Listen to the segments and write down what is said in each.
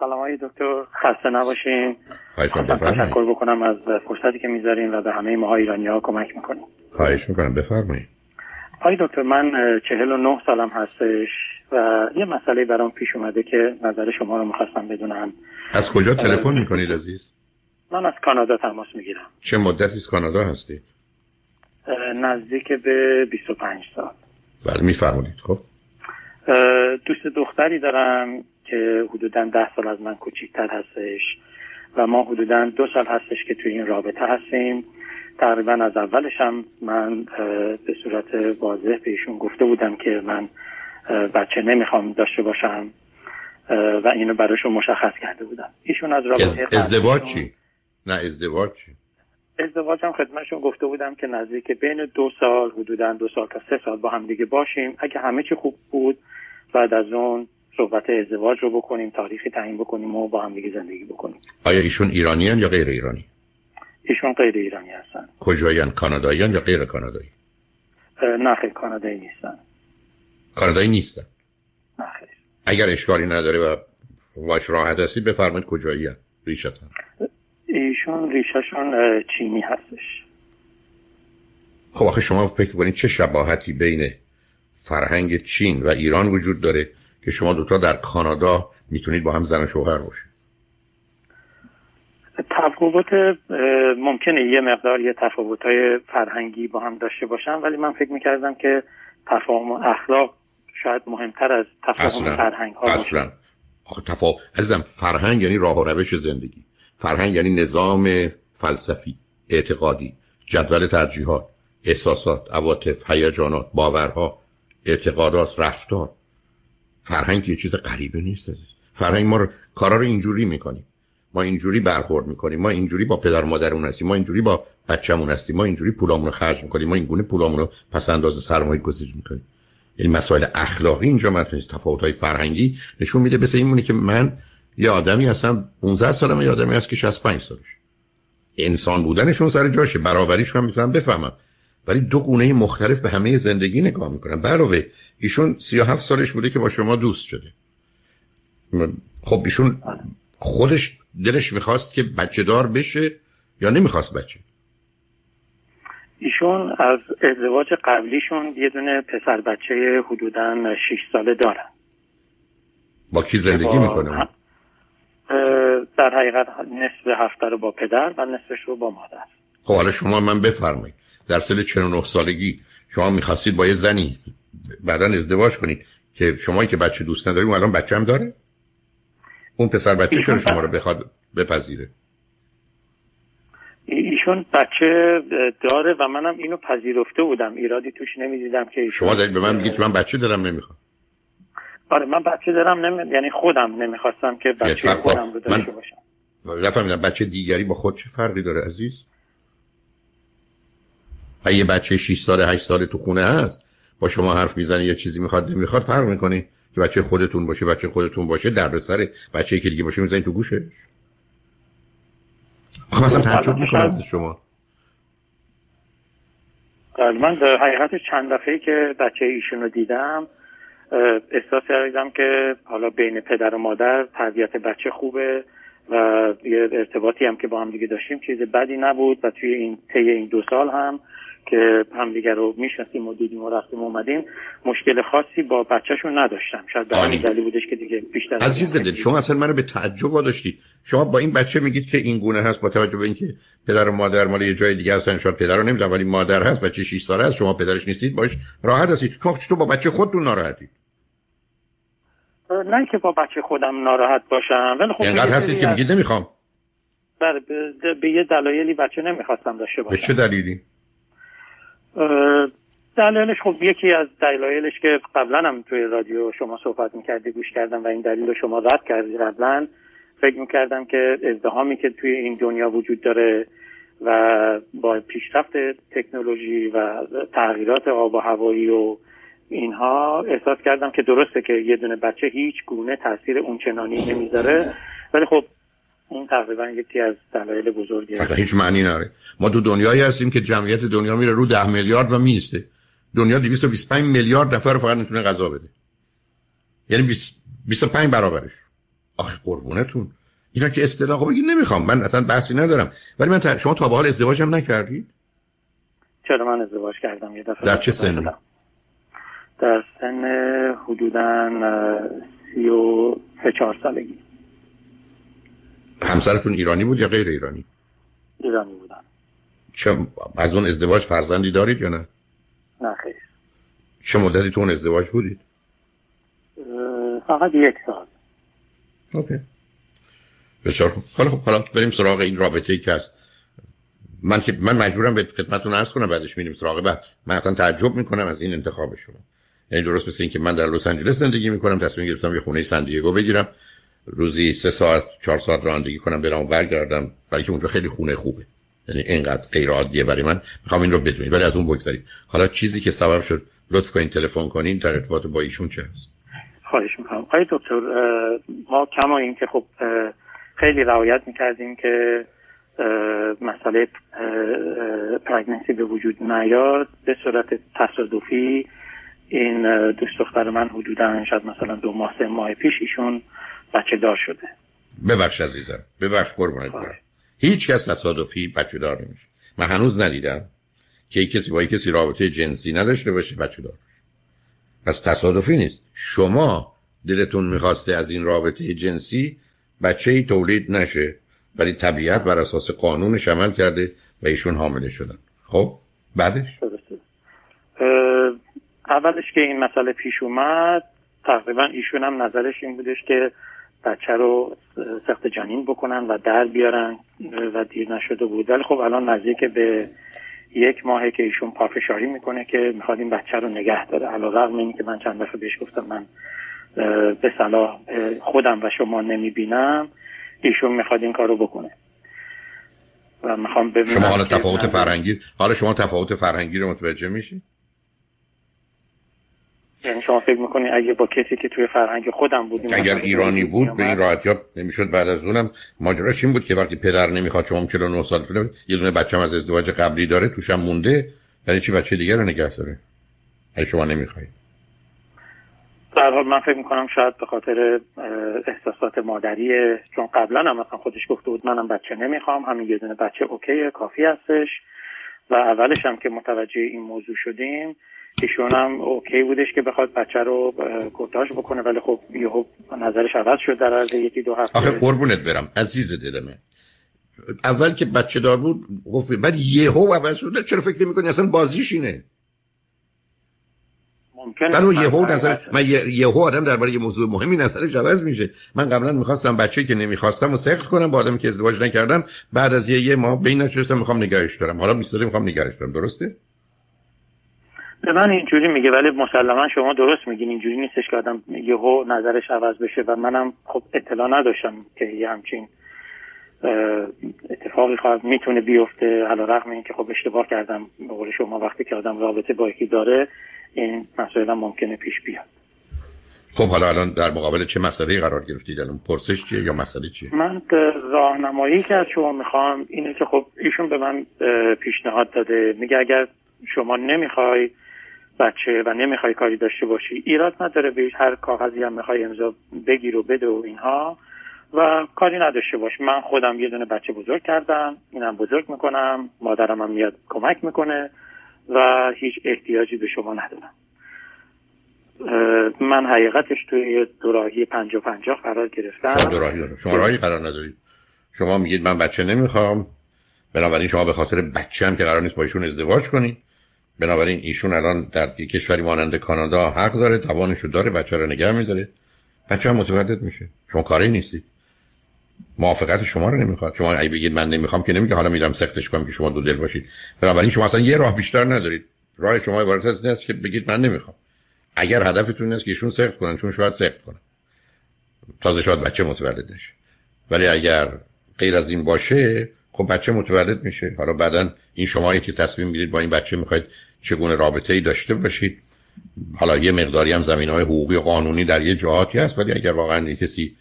سلام های دکتر خسته نباشین. تشکر بکنم از فرصتی که می‌ذارین و به همه ما ایرانی ها کمک می‌کنیم. خواهش می‌کنم بفرمایید. آقای دکتر من چهل و نه سالم هستش و یه مسئله برام پیش اومده که نظر شما رو می‌خواستم بدونم. از کجا تلفن می‌کنید عزیز؟ من از کانادا تماس می‌گیرم. چه مدتی از کانادا هستید؟ نزدیک به 25 سال. بله میفرمایید خب. دوست دختری دارم. که حدودا ده سال از من کوچیکتر هستش و ما حدودا دو سال هستش که توی این رابطه هستیم تقریبا از اولش هم من به صورت واضح بهشون گفته بودم که من بچه نمی‌خوام داشته باشم و اینو براشون مشخص کرده بودم ایشون از رابطه ازدواج چی؟ نه ازدواج چی؟ ازدواج هم خدمتشون گفته بودم که نزدیک بین دو سال حدودا دو سال تا سه سال با هم دیگه باشیم اگه همه چی خوب بود بعد از اون صحبت ازدواج رو بکنیم تاریخی تعیین بکنیم و با هم دیگه زندگی بکنیم. آیا ایشون ایرانیان یا غیر ایرانی؟ ایشون غیر ایرانی هستن. کجایان کاناداییان یا غیر کانادایی؟ نه خیلی کانادایی نیستن. کانادایی نیستن. نه خیلی اگر اشکالی نداره و واش راحت هستید بفرمایید کجایی هم ریشتن ایشون ریششون چینی هستش. خب آخه شما فکر کنید چه شباهتی بین فرهنگ چین و ایران وجود داره؟ که شما دوتا در کانادا می‌تونید با هم زن و شوهر باشید. تفاوت ممکنه یه مقدار یه تفاوت های فرهنگی با هم داشته باشن ولی من فکر می‌کردم که تفاهم اخلاق شاید مهمتر از تفاهم اصلا. فرهنگ ها اصلا. آخه تفاهم عزیزم فرهنگ یعنی راه و روش زندگی. فرهنگ یعنی نظام فلسفی اعتقادی جدول ترجیحات احساسات عواطف هیجانات باورها اعتقادات رفتار. فرهنگ یه چیز غریبه نیست فرهنگ ما رو کارا رو اینجوری می‌کنیم. ما اینجوری برخورد می‌کنیم. ما اینجوری با پدر مادرمون هستیم. ما اینجوری با بچه‌مون هستیم. ما اینجوری پولامون رو خرج می‌کنیم. ما اینگونه پولامون رو پس انداز سرمایه گذاری می‌کنیم. یعنی مسائل اخلاقی اینجا مطرح نیست. تفاوت های فرهنگی نشون میده. مثل این که من یه آدمی هستم. 15 سالمه یه آدمی هست که 65 سالش انسان بودنشون سر جاشه. برابریش هم می‌تونم بفهمم. ولی دو گونه مختلف به همه زندگی نگاه می‌کنن. علاوه ایشون 37 سالش بوده که با شما دوست شده. خب ایشون خودش دلش می‌خواست که بچه دار بشه یا نمی‌خواست بچه؟ ایشون از ازدواج قبلیشون یه دونه پسر بچه حدودا 6 ساله دارن. با کی زندگی با- می‌کنه در حقیقت نصف هفته رو با پدر و نصفش رو با مادر. خب حالا شما من بفرمایید. در سن 49 سالگی شما می‌خواستید با یه زنی بعدا ازدواج کنید که شمایی که بچه دوست نداری اون الان بچه هم داره؟ اون پسر بچه چرا شما رو بخواد بپذیره؟ ایشون بچه داره و منم اینو پذیرفته بودم. ایرادی توش نمی‌دیدم که ایشون شما دارید به من میگید که من بچه دارم نمی‌خوام. آره من بچه دارم نمی... یعنی خودم نمی‌خواستم که بچه فرق- خودم رو داشته من- باشم. نفهمیدم بچه دیگری با خود چه فرقی داره عزیز؟ اگه یه بچه 6 ساله 8 ساله تو خونه هست با شما حرف می‌زنه یه چیزی می‌خواد نمی‌خواد فرق می‌کنه که بچه خودتون باشه بچه خودتون باشه در سر بچه که دیگه باشه می‌زنید تو گوشه خب مثلا تعجب می‌کنم از شما. بله، من در حقیقت چند دفعه که بچه ایشون رو دیدم احساس کردم که حالا بین پدر و مادر تربیت بچه خوبه و یه ارتباطی هم که با هم دیگه داشتیم چیز بدی نبود و توی این طی این دو سال هم که همدیگه رو می‌شناسیم و دیدیم و رفتیم اومدیم مشکل خاصی با بچهشون نداشتم. شاید به همین. دلیل بودش که دیگه بیشتر عزیز دل شما اصلا منو به تعجب واداشتید شما با این بچه میگید که این گونه هست با توجه به اینکه پدر و مادر مال یه جای دیگه هستن شاید پدر رو نمی‌دونم ولی مادر هست بچه 6 ساله هست شما پدرش نیستید باش راحت هستید. شما چطور با بچه خودتون ناراحتید نه که با بچه خودم ناراحت باشم ولی خب اینقدر هستید که میگید نمی‌خوام. بله به, به یه دلایلی بچه نمی‌خواستم داشته به باشم. چه دلیلی؟ دلایلش خب یکی از دلایلش که قبلا هم توی رادیو شما صحبت می‌کردی گوش کردم و این دلیل رو شما رد کردی قبلا. فکر می‌کردم که ازدهامی که توی این دنیا وجود داره و با پیشرفت تکنولوژی و تغییرات آب و هوایی و اینها احساس کردم که درسته که یه دونه بچه هیچ گونه تاثیر اونچنانی نمی‌ذاره. ولی خب این تقریبا یکی از دلایل بزرگی اصلا هیچ معنی نداره ما تو دنیایی هستیم که جمعیت دنیا میره رو ده میلیارد و میسته دنیا 225 میلیارد نفر فقط می‌تونه غذا بده. یعنی 20 25 برابرش. آخه قربونتون. اینا که اصطلاح خب بگید نمی‌خوام. من اصلا بحثی ندارم. ولی من شما تا به حال ازدواج هم نکردید؟ چرا من ازدواج کردم؟ یه دفعه در چه سنی؟ در سن حدودا سی و سه چهار سالگی. همسرتون ایرانی بود یا غیر ایرانی؟ ایرانی بودن. چه از اون ازدواج فرزندی دارید یا نه؟ نه خیر. چه مدتی تو اون ازدواج بودید؟ فقط یک سال. اوکی. بسیار خوب. حالا خب حالا بریم سراغ این رابطه ای که هست. من که من مجبورم به خدمتتون عرض کنم بعدش میریم سراغ بعد. من اصلا تعجب می‌کنم از این انتخاب شما. یعنی درست مثل اینکه من در لس آنجلس زندگی می‌کنم تصمیم گرفتم یه خونه سندیگو بگیرم. روزی سه ساعت چهار ساعت رانندگی کنم برم برگردم. برای که اونجا خیلی خونه خوبه. یعنی اینقدر غیر عادیه برای من. می‌خوام این رو بدونید ولی از اون بگذارید حالا چیزی که سبب شد لطف کنین تلفن کنین در ارتباط با ایشون چه هست؟ خواهش می‌کنم. آقای دکتر ما کما این که خب خیلی رعایت می‌کردیم که مسئله پرگنسی به وجود نیاد. به صورت تصادفی این دوست دختر من حدودا شاید مثلا دو ماه سه ماه پیش ایشون بچه دار شده. ببخش عزیزم. ببخش قربونت برم. هیچ کس تصادفی بچه دار نمیشه. من هنوز ندیدم که کسی با کسی رابطه جنسی نداشته باشه بچه دار پس تصادفی نیست. شما دلتون می‌خواسته از این رابطه جنسی بچه ای تولید نشه ولی طبیعت بر اساس قانونش عمل کرده و ایشون حامله شدن. خب؟ بعدش؟ اولش که این مسئله پیش اومد تقریبا ایشون هم نظرش این بودش که بچه رو سخت جنین بکنن و در بیارن و دیر نشده بود. ولی خب الان نزدیک به یک ماهه که ایشون پافشاری می‌کنه که می‌خواد این بچه رو نگه داره. علا رقم این که من چند دفعه بهش گفتم من به صلاح خودم و شما نمی‌بینم ایشون می‌خواد این کارو بکنه. و می‌خوام ببینم شما حالا تفاوت فرهنگی حالا شما تفاوت فرهنگی رو متوجه میشی؟ یعنی شما فکر می‌کنی اگه با کسی که توی فرهنگ خودم بودیم اگر ایرانی بود به این راحتی ها نمی‌شد بعد از اونم ماجراش این بود که وقتی پدر نمی‌خواد شما 49 سال کنه یه دونه بچه هم از ازدواج قبلی داره توش هم مونده یعنی چی بچه دیگر رو نگه داره؟ اگه شما نمی‌خواید در حال من فکر می‌کنم شاید به خاطر احساسات مادریه چون قبلا هم مثلا خودش گفته بود منم بچه نمی‌خوام همین یه دونه بچه اوکیه کافی هستش. و اولش هم که متوجه این موضوع شدیم ایشون هم اوکی بودش که بخواد بچه رو کورتاژ بکنه ولی خب یهو نظرش عوض شد در عرض یکی دو هفته. آخه قربونت برم عزیز دل من اول که بچه دار بود گفت بعد یهو عوض شد. چرا فکر نمی‌کنی؟ اصلا بازیش اینه. ممکنه. من یهو نظر من یهو آدم درباره یه موضوع مهمی نظرش عوض میشه. من قبلا می‌خواستم بچه که نمی‌خواستم و سخت کنم با آدمی که ازدواج نکردم بعد از یه, یه ماه بین نشستم می‌خوام نگرش دارم. حالا میستاری می‌خوام نگرش دارم. درسته؟ به من اینجوری میگه ولی مسلما شما درست میگین اینجوری نیستش که آدم یهو نظرش عوض بشه و منم خب اطلاع نداشتم که یه همچین اتفاقی خواهد می‌تونه بیفته. علا رقم این که خب اشتباه کردم به قول شما وقتی که آدم رابطه با یکی داره این مسئله ممکنه پیش بیاد. خب حالا الان در مقابل چه مسئله قرار گرفتید؟ الان پرسش چیه یا مسئله چیه؟ من راهنمایی که از شما می‌خوام اینه که خب ایشون به من پیشنهاد داده. میگه اگر شما نمی‌خوای بچه و نمی‌خوای کاری داشته باشی ایراد نداره به هر کاغذی هم می‌خوای امضا بگیر و بده و اینها. و کاری نداشته باش. من خودم یه دونه بچه بزرگ کردم اینم بزرگ می‌کنم مادرم هم میاد کمک می‌کنه و هیچ احتیاجی به شما ندارم. من حقیقتش توی دوراهی پنجا پنجا قرار گرفتم. شما دوراهی شما راهی قرار ندارید. شما میگید من بچه نمی‌خوام. بنابراین شما به خاطر بچه هم که قرار نیست با ایشون ازدواج کنید. بنابراین ایشون الان در یک کشوری مانند کانادا حق داره توانشو داره بچه رو نگه میداره. بچه هم متولد میشه. شما کاری نیستید. موافقت شما رو نمی‌خواد. شما اگه بگید من نمی‌خوام که نمیگه حالا میرم سختش کنم که شما دو دل باشید. بنابراین شما اصلا یه راه بیشتر ندارید. راه شما عبارت از این است که بگید من نمی‌خوام. اگر هدفتون این است که ایشون سخت کنن چون شاید سخت کنن. تازه شاید بچه متولد نشه. ولی اگر غیر از این باشه خب بچه متولد میشه. حالا بعدا این شمایی که تصمیم می‌گیرید با این بچه می‌خواید چگونه رابطه ای داشته باشید. حالا یه مقداری هم زمین های حقوقی و قانونی در یه جهاتی هست ولی اگر واقعا کسی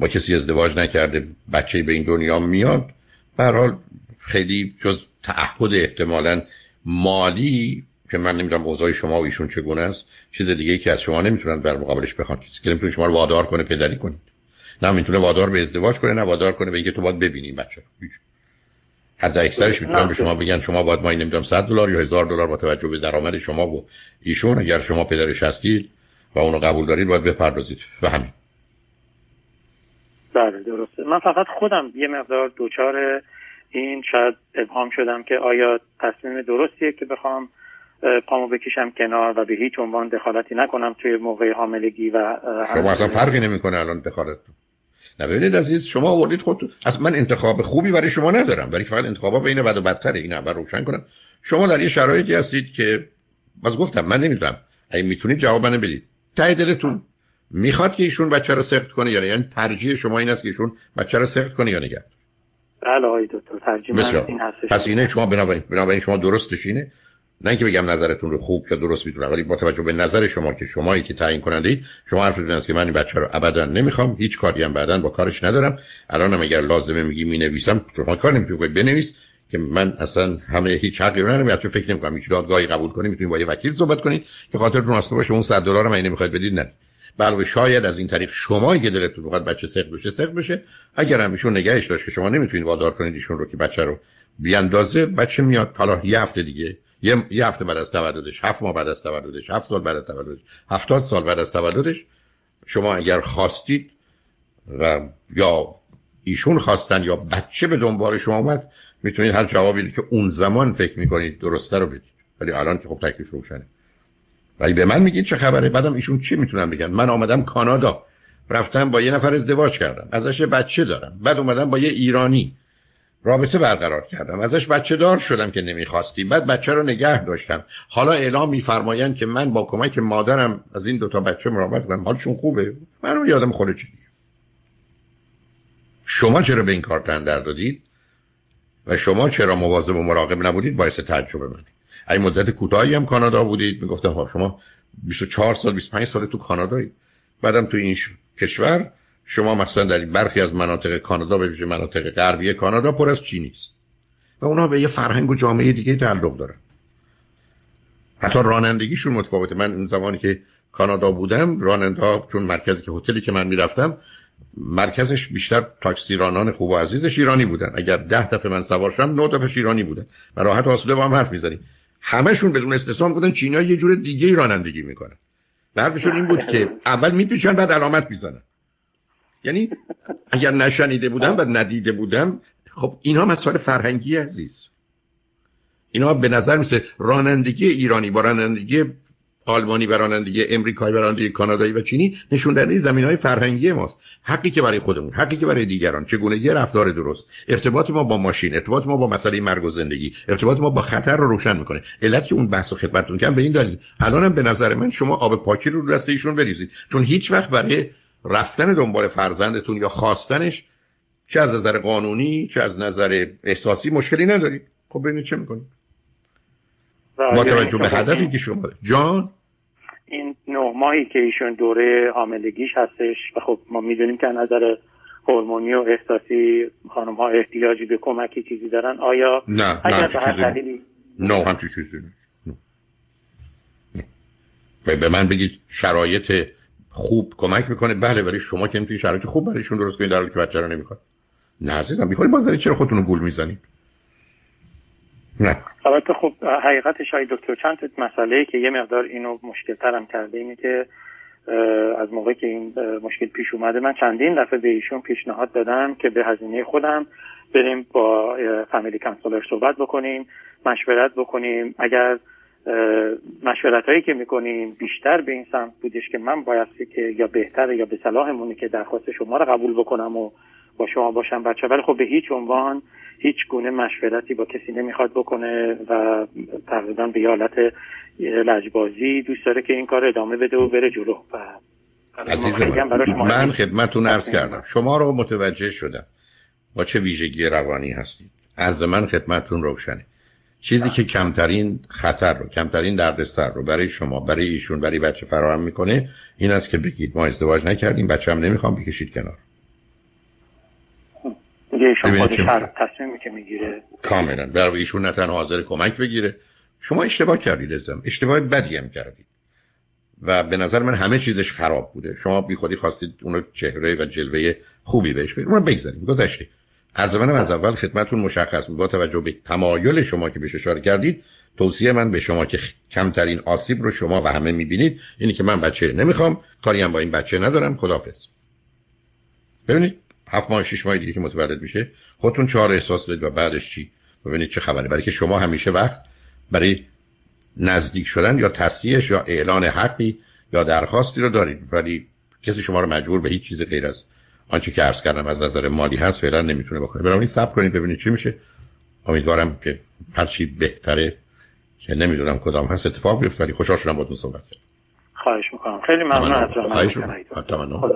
با کسی ازدواج نکرده بچه به این دنیا میاد به خیلی جز تعهد احتمالا مالی که من نمی‌دونم اوضاع شما و ایشون چگونه است چیز دیگه ای که از شما نمی‌تونن بر مقابلش بخوان. کسی که نمی‌تونه شما رو وادار کنه پدری کنید. نه می‌تونه وادار به ازدواج کنه نه وادار کنه به اینکه تو باید ببینی بچه حد اکثرش می‌تونن به شما بگن. شما باید ماهی نمی‌دونم 100 دلار یا 1000 دلار با توجه به درآمد شما و ایشون اگر شما پدرش هستید و اونو قبول دارید باید بپردازید. و همین. بله درسته. من فقط خودم یه مقدار دوچار این شاید ابهام شدم که آیا تصمیم درستیه که بخوام پامو بکشم کنار و به هیچ عنوان دخالتی نکنم توی موقع حاملگی و شما اصلا فرقی نمی‌کنه الان دخالت. نه ببینید عزیز شما آوردید خود از من انتخاب خوبی برای شما ندارم ولی فقط انتخابا بین بد و بدتره. این اول روشن کنم. شما در یه شرایطی هستید که باز گفتم من نمی‌دونم. اگه می‌تونید جواب منو بدید. ته دلتون می‌خواد که ایشون بچه رو سخت کنه یا یعنی ترجیح شما این است که ایشون بچه رو سخت کنه یا نگه؟ بله آقای دکتر ترجیح من این هستش. پس اینه شما بنابراین بنابراین شما درستش اینه. نه اینکه بگم نظرتون رو خوب یا درست می‌دونم ولی با توجه به نظر شما که شمایی که تعیین کننده اید شما حرفتون است که من این بچه رو ابدا نمی‌خوام هیچ کاری هم بعدا با کارش ندارم. الانم اگر لازمه میگی می‌نویسم شما کار نمی‌تونی بنویس که من اصلا همه هیچ حقی رو ندارم بچه فکر نمی‌کنم هیچ دادگاهی قبول کنید می‌تونید با یه وکیل صحبت کنید که خاطرتون اصلا باشه اون 100 دلار من نمی‌خواید بدید نه. بله شاید از این طریق شما که دلتون بخواد بچه سخت بشه سخت بشه. اگر هم ایشون نگهش داشت که شما نمی‌تونید وادار کنید ایشون رو که بچه رو بیاندازه بچه میاد حالا یه هفته دیگه یه, یه هفته بعد از تولدش هفت ماه بعد از تولدش هفت سال بعد از تولدش هفتاد سال بعد از تولدش شما اگر خواستید و یا ایشون خواستن یا بچه به دنبال شما اومد می‌تونید هر جوابی که اون زمان فکر می‌کنید درسته رو بدید. ولی الان که خب تکلیف روشنه. ولی به من میگید چه خبره؟ بعدم ایشون چی می‌تونن بگن؟ من آمدم کانادا رفتم با یه نفر ازدواج کردم ازش بچه دارم بعد اومدم با یه ایرانی. رابطه برقرار کردم. ازش بچه دار شدم که نمی‌خواستی بعد بچه رو نگه داشتم. حالا اعلام میفرمایند که من با کمک مادرم از این دوتا بچه مراقبت کنم. حالشون خوبه. من یادم خوره چی شما چرا به این کار تندر دادید؟ و شما چرا مواظب و مراقب نبودید؟ باعث تعجب من این مدت کوتاهی هم کانادا بودید. می‌گفتم ها شما 24 سال 25 سال تو کانادایی. بعدم تو این کشور شما مثلا در برخی از مناطق کانادا به مناطق غربی کانادا پر از چینی است. و اونا به یه فرهنگ و جامعه دیگه تعلق دارن. حتی رانندگیشون متفاوته. من اون زمانی که کانادا بودم راننده چون مرکزی که هتلی که من می‌رفتم مرکزش بیشتر تاکسی رانان خوب و عزیزش ایرانی بودن. اگر ده دفعه من سوار شدم نه دفعه ایرانی بودن. و راحت حاصله با هم حرف می‌زنیم. همشون بدون استثنا بودن. چینی یه جور دیگه رانندگی می‌کنن. حرفشون این بود که اول میپیچن بعد علامت می‌زنن. یعنی اگر نشنیده بودم و ندیده بودم خب اینا مسائل فرهنگی عزیز. اینا به نظر میسه رانندگی ایرانی با رانندگی آلمانی و رانندگی امریکایی و رانندگی کانادایی و چینی نشون دهنده زمین های فرهنگی ماست. حقی که برای خودمون حقی که برای دیگران. چگونه یه رفتار درست؟ ارتباط ما با ماشین ارتباط ما با مسئله مرگ و زندگی ارتباط ما با خطر رو روشن می‌کنه. علت که اون بحث و خدمتتون کردم به این دلیل. الانم به نظر من شما آب پاکی رو دست ایشون بریزید. چون هیچ وقت برای رفتن دنبال فرزندتون یا خواستنش چه از نظر قانونی چه از نظر احساسی مشکلی ندارید خب ببینید چه می‌کنید با توجه به هدفی که شما جان؟ این نه ماهی که ایشون دوره حاملگیش هستش و خب ما می‌دونیم که نظر هورمونی و احساسی خانم ها احتیاجی به کمکی چیزی دارن. آیا نه اگر نه چیزی نه. همچی چیزی نیست. به من بگید شرایط خوب کمک می‌کنه. بله ولی شما که نمی‌تونید شرایط خوب برایشون درست کنید در حالی که بچه رو نمی‌خواد. نه عزیزم می‌خواید باز چرا خودتون رو گول می‌زنید؟ نه. البته خب حقیقتش های دکتر چند مسئله که یه مقدار اینو مشکل ترم کرده اینه که از موقع که این مشکل پیش اومده من چندین دفعه به ایشون پیشنهاد دادم که به هزینه خودم بریم با فامیلی کانسولر صحبت بکنیم مشورت بکنیم. اگر مشورت هایی که می‌کنیم بیشتر به این سمت بودش که من بایستی که یا بهتر یا به صلاحمونه که درخواست شما رو قبول بکنم و با شما باشم بچه ولی خب به هیچ عنوان هیچ گونه مشورتی با کسی نمی‌خواد بکنه و تقریبا به حالت لجبازی دوست داره که این کار ادامه بده و بره جلو. و من خدمتون ارز کردم. شما رو متوجه شدم با چه ویژگی روانی هستید. از من خدمتون روشنه. چیزی که کمترین خطر رو کمترین دردسر رو برای شما برای ایشون برای بچه فراهم می‌کنه این است که بگید ما ازدواج نکردیم بچه هم نمی‌خوام بکشید کنار. ایشون خودش تصمیمی که می‌گیره. کاملا. برای ایشون نه تنها حاضر کمک بگیره شما اشتباه کردید ازم اشتباه بدی هم کردید. و به نظر من همه چیزش خراب بوده. شما بی خودی خواستید اونو چهره و جلوه خوبی بهش بدید. اونو بگذاریم. گذشته. از منم از اول خدمتون مشخص بود. با توجه به تمایل شما که بهش اشاره کردید توصیه من به شما که کمترین آسیب رو شما و همه می‌بینید اینی که من بچه نمی‌خوام کاری هم با این بچه ندارم. خدافظ ببینید هفت ماه شش ماه دیگه که متولد میشه. خودتون چهار احساس دارید و بعدش چی؟ ببینید چه خبره. برای که شما همیشه وقت برای نزدیک شدن یا تصحیحش یا اعلان حقی یا درخواستی رو دارید. ولی کسی شما رو مجبور به هیچ چیز غیر از آنچه که عرض کردم از نظر مالی هست فعلا نمی‌تونه بکنه بنابراین صبر کنید ببینید چی میشه. امیدوارم که هر چی بهتره که نمی‌دونم کدام هست اتفاق بیفته ولی خوشحال شدم باهاتون صحبت کردم. خواهش می‌کنم. خیلی ممنون از خواهش می‌کنم.